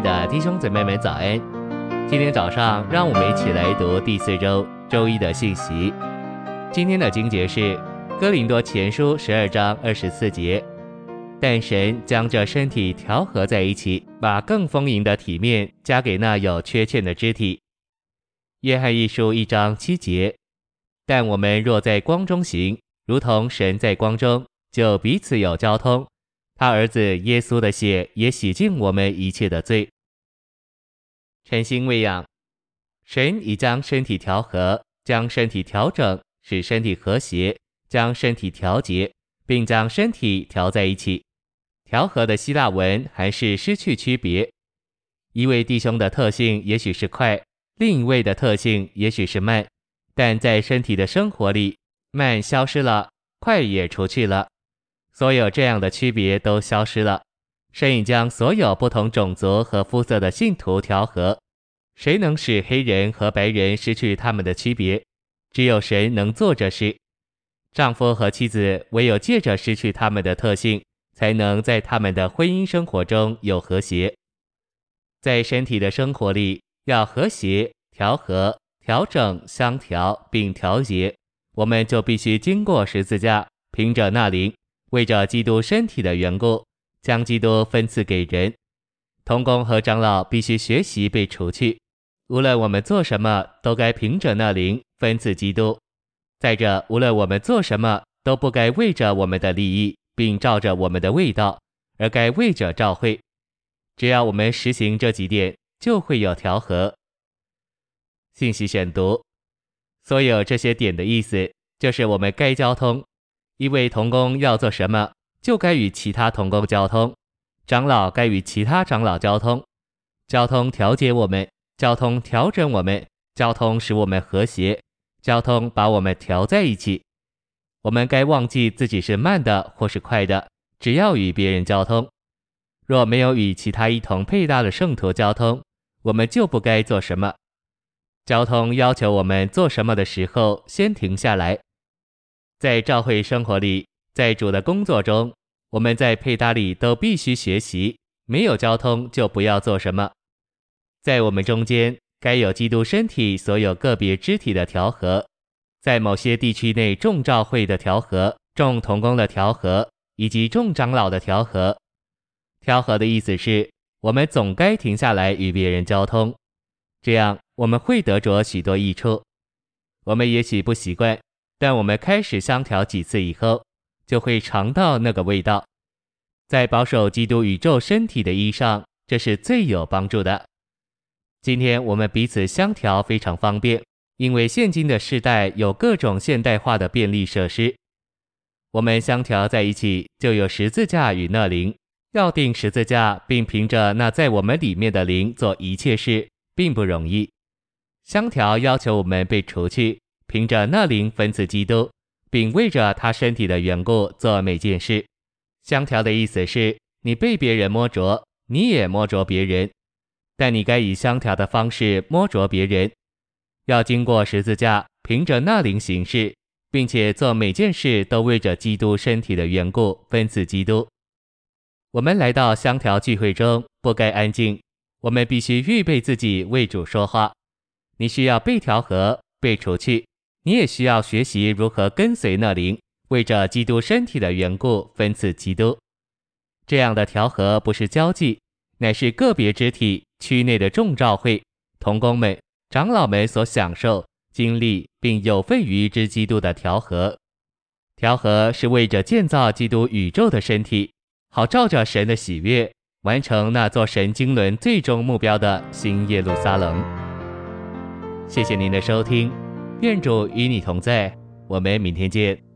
的弟兄姊妹们，早安！今天早上，让我们一起来读第四周周一的信息。今天的经节是《哥林多前书》十二章二十四节。但神将这身体调和在一起，把更丰盈的体面加给那有缺欠的肢体。《约翰一书》一章七节。但我们若在光中行，如同神在光中，就彼此有交通。他儿子耶稣的血也洗净我们一切的罪。晨星喂养，神已将身体调和，将身体调整，使身体和谐，将身体调节，并将身体调在一起。调和的希腊文还是失去区别。一位弟兄的特性也许是快，另一位的特性也许是慢，但在身体的生活里，慢消失了，快也除去了。所有这样的区别都消失了。神已将所有不同种族和肤色的信徒调和。谁能使黑人和白人失去他们的区别？只有神能做这事。丈夫和妻子唯有借着失去他们的特性，才能在他们的婚姻生活中有和谐。在身体的生活里，要和谐、调和、调整、相调并调节，我们就必须经过十字架，凭着那灵。为着基督身体的缘故，将基督分赐给人。童工和长老必须学习被除去。无论我们做什么，都该凭着那灵分赐基督。再者，无论我们做什么，都不该为着我们的利益，并照着我们的味道，而该为着召会。只要我们实行这几点，就会有调和。信息选读：所有这些点的意思，就是我们该交通。一位同工要做什么，就该与其他同工交通；长老该与其他长老交通。交通调节我们，交通调整我们，交通使我们和谐，交通把我们调在一起。我们该忘记自己是慢的或是快的，只要与别人交通。若没有与其他一同配搭的圣徒交通，我们就不该做什么。交通要求我们做什么的时候，先停下来。在教会生活里，在主的工作中，我们在配搭里都必须学习。没有交通，就不要做什么。在我们中间，该有基督身体所有个别肢体的调和，在某些地区内众教会的调和、众同工的调和以及众长老的调和。调和的意思是，我们总该停下来与别人交通，这样我们会得着许多益处。我们也许不习惯。但我们开始相调几次以后，就会尝到那个味道。在保守基督宇宙身体的意义上，这是最有帮助的。今天我们彼此相调非常方便，因为现今的世代有各种现代化的便利设施。我们相调在一起，就有十字架与那灵。要定十字架，并凭着那在我们里面的灵做一切事，并不容易。相调要求我们被除去。凭着那灵分赐基督，并为着他身体的缘故做每件事。相调的意思是，你被别人摸着，你也摸着别人，但你该以相调的方式摸着别人。要经过十字架，凭着那灵行事，并且做每件事都为着基督身体的缘故分赐基督。我们来到相调聚会中，不该安静，我们必须预备自己为主说话。你需要被调和，被除去。你也需要学习如何跟随那灵，为着基督身体的缘故分赐基督。这样的调和不是交际，乃是个别肢体区内的众召会同工们、长老们所享受、经历并有份于之基督的调和。调和是为着建造基督宇宙的身体，好照着神的喜悦，完成那座神经纶最终目标的新耶路撒冷。谢谢您的收听。愿主与你同在，我们明天见。